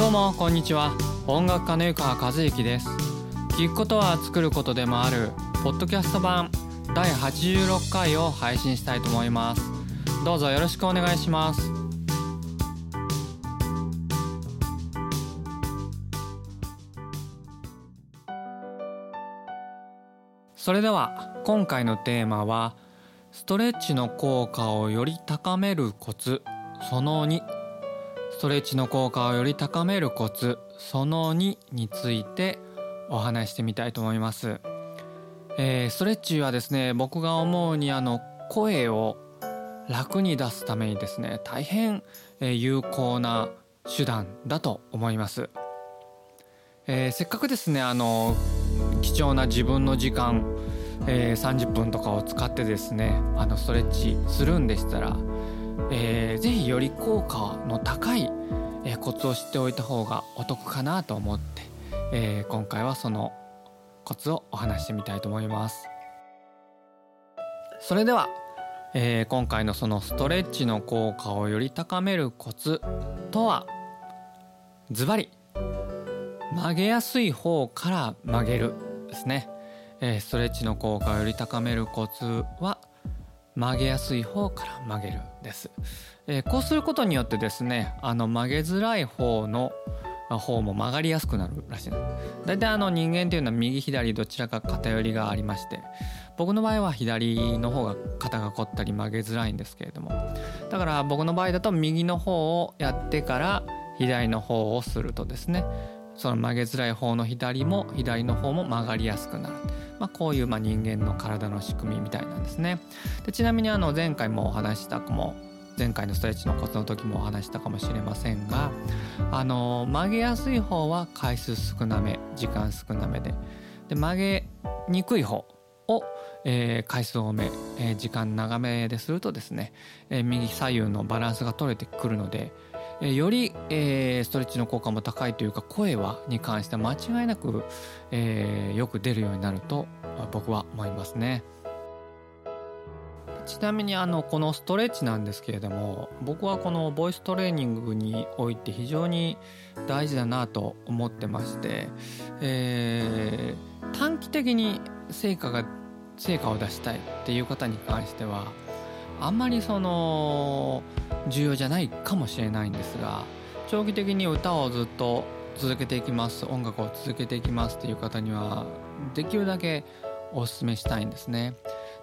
どうもこんにちは。音楽家の湯川和之です。聞くことは作ることでもあるポッドキャスト版第86回を配信したいと思います。どうぞよろしくお願いします。それでは今回のテーマはストレッチの効果をより高めるコツその2トレッチの効果をより高めるコツその2についてお話してみたいと思います、えー、ストレッチはですね僕が思うにあの声を楽に出すためにですね大変有効な手段だと思います、えー、せっかくですねあの貴重な自分の時間えー、30分とかを使ってですねあのストレッチするんでしたら、えー、ぜひより効果の高い、えー、コツを知っておいた方がお得かなと思って、えー、今回はそのコツをお話してみたいと思います。それでは、えー、今回のそのストレッチの効果をより高めるコツとはズバリ曲げやすい方から曲げるですね。えー、ストレッチの効果をより高めるコツは曲げやすい方から曲げるです、えー、こうすることによってですねあの曲げづらい方の方も曲がりやすくなるらしい大体あの人間っていうのは右左どちらか偏りがありまして僕の場合は左の方が肩が凝ったり曲げづらいんですけれどもだから僕の場合だと右の方をやってから左の方をするとですねその曲げづらい方の左も左の方も曲がりやすくなるまあ、こういうま人間の体の仕組みみたいなんですね。でちなみにあの前回もお話したかも前回のストレッチのコツの時もお話したかもしれませんがあの曲げやすい方は回数少なめ時間少なめでで曲げにくい方を、えー、回数多め、えー、時間長めでするとですね、えー、右左右のバランスが取れてくるのでえより、えー、ストレッチの効果も高いというか声はに関しては間違いなく、えー、よく出るようになると僕は思いますね。ちなみにあのこのストレッチなんですけれども僕はこのボイストレーニングにおいて非常に大事だなと思ってまして、えー、短期的に成果が成果を出したいっていう方に関してはあんまりその重要じゃないかもしれないんですが長期的に歌をずっと続けていきます音楽を続けていきますっていう方にはできるだけおすすめしたいんですね。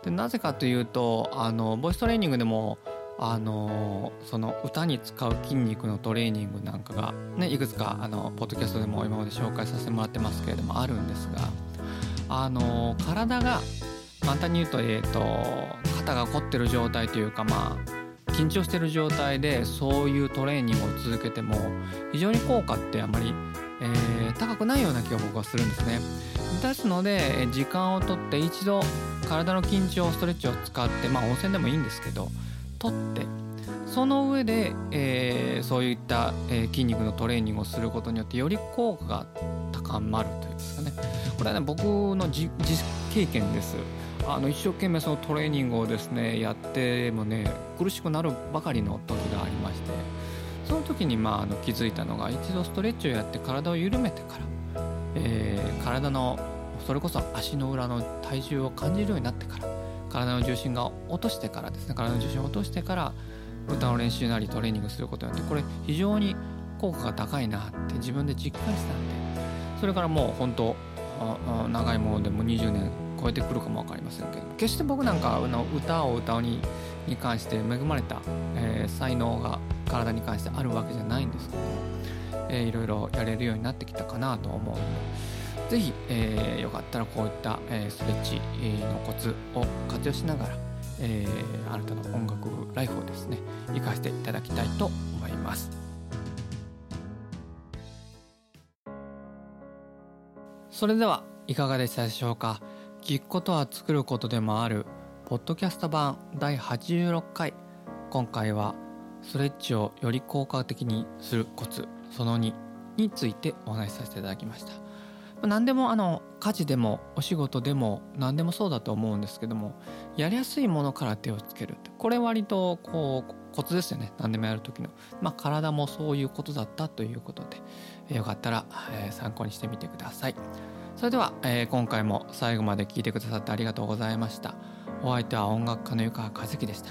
でなぜかというとあのボイストレーニングでもあのその歌に使う筋肉のトレーニングなんかが、ね、いくつかあのポッドキャストでも今まで紹介させてもらってますけれどもあるんですがあの体が簡単に言うと,、えーと肩が凝ってる状態というかまあ緊張してる状態でそういうトレーニングを続けても非常に効果ってあまり、えー、高くないような気が僕はするんですね。ですので時間をとって一度体の緊張ストレッチを使ってまあ温泉でもいいんですけど取ってその上で、えー、そういった、えー、筋肉のトレーニングをすることによってより効果が高まるというんですかねこれはね僕の実経験ですあの一生懸命そのトレーニングをですねやってもね苦しくなるばかりの時がありましてその時にまああの気づいたのが一度ストレッチをやって体を緩めてから、えー、体のそれこそ足の裏の体重を感じるようになってから体の重心が落としてからですね体の重心を落としてから歌の練習なりトレーニングすることによってこれ非常に効果が高いなって自分で実感したんでそれからもう本当長いものでも20年超えてくるかも分かりませんけど決して僕なんかの歌を歌うにに関して恵まれた、えー、才能が体に関してあるわけじゃないんですけど、えー、いろいろやれるようになってきたかなと思うので是非、えー、よかったらこういった、えー、ストレッチのコツを活用しながら、えー、あなたの音楽ライフをですね生かしていただきたいと思います。それではいかがでしたでしょうか？聞くことは作ることでもある。ポッドキャスト版第86回。今回はストレッチをより効果的にするコツその2についてお話しさせていただきました。何でもあの家事でもお仕事でも何でもそうだと思うんですけどもやりやすいものから手をつけるってこれ割とこうコツですよね。何でもやる時の。まあ体もそういうことだったということでよかったら、えー、参考にしてみてください。それでは、えー、今回も最後まで聞いてくださってありがとうございました。お相手は音楽家の湯川和樹でした。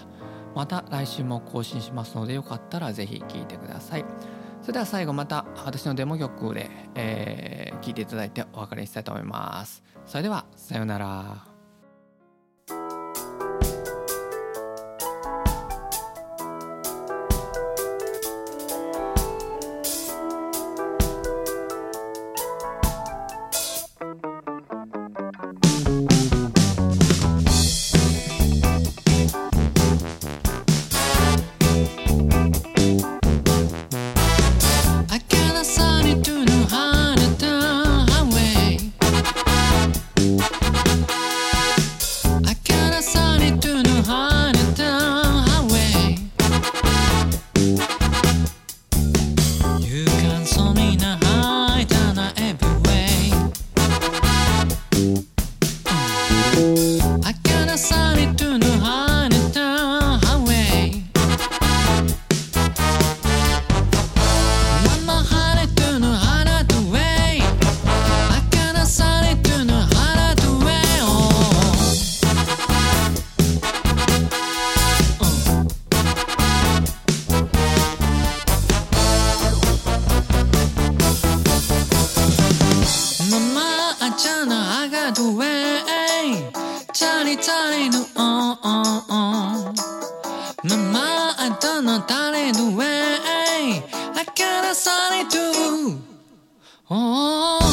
また来週も更新しますのでよかったらぜひ聴いてください。それでは最後また私のデモ曲で、えー、聴いていただいてお別れしたいと思います。それではさようなら。の誰の愛明らされる、oh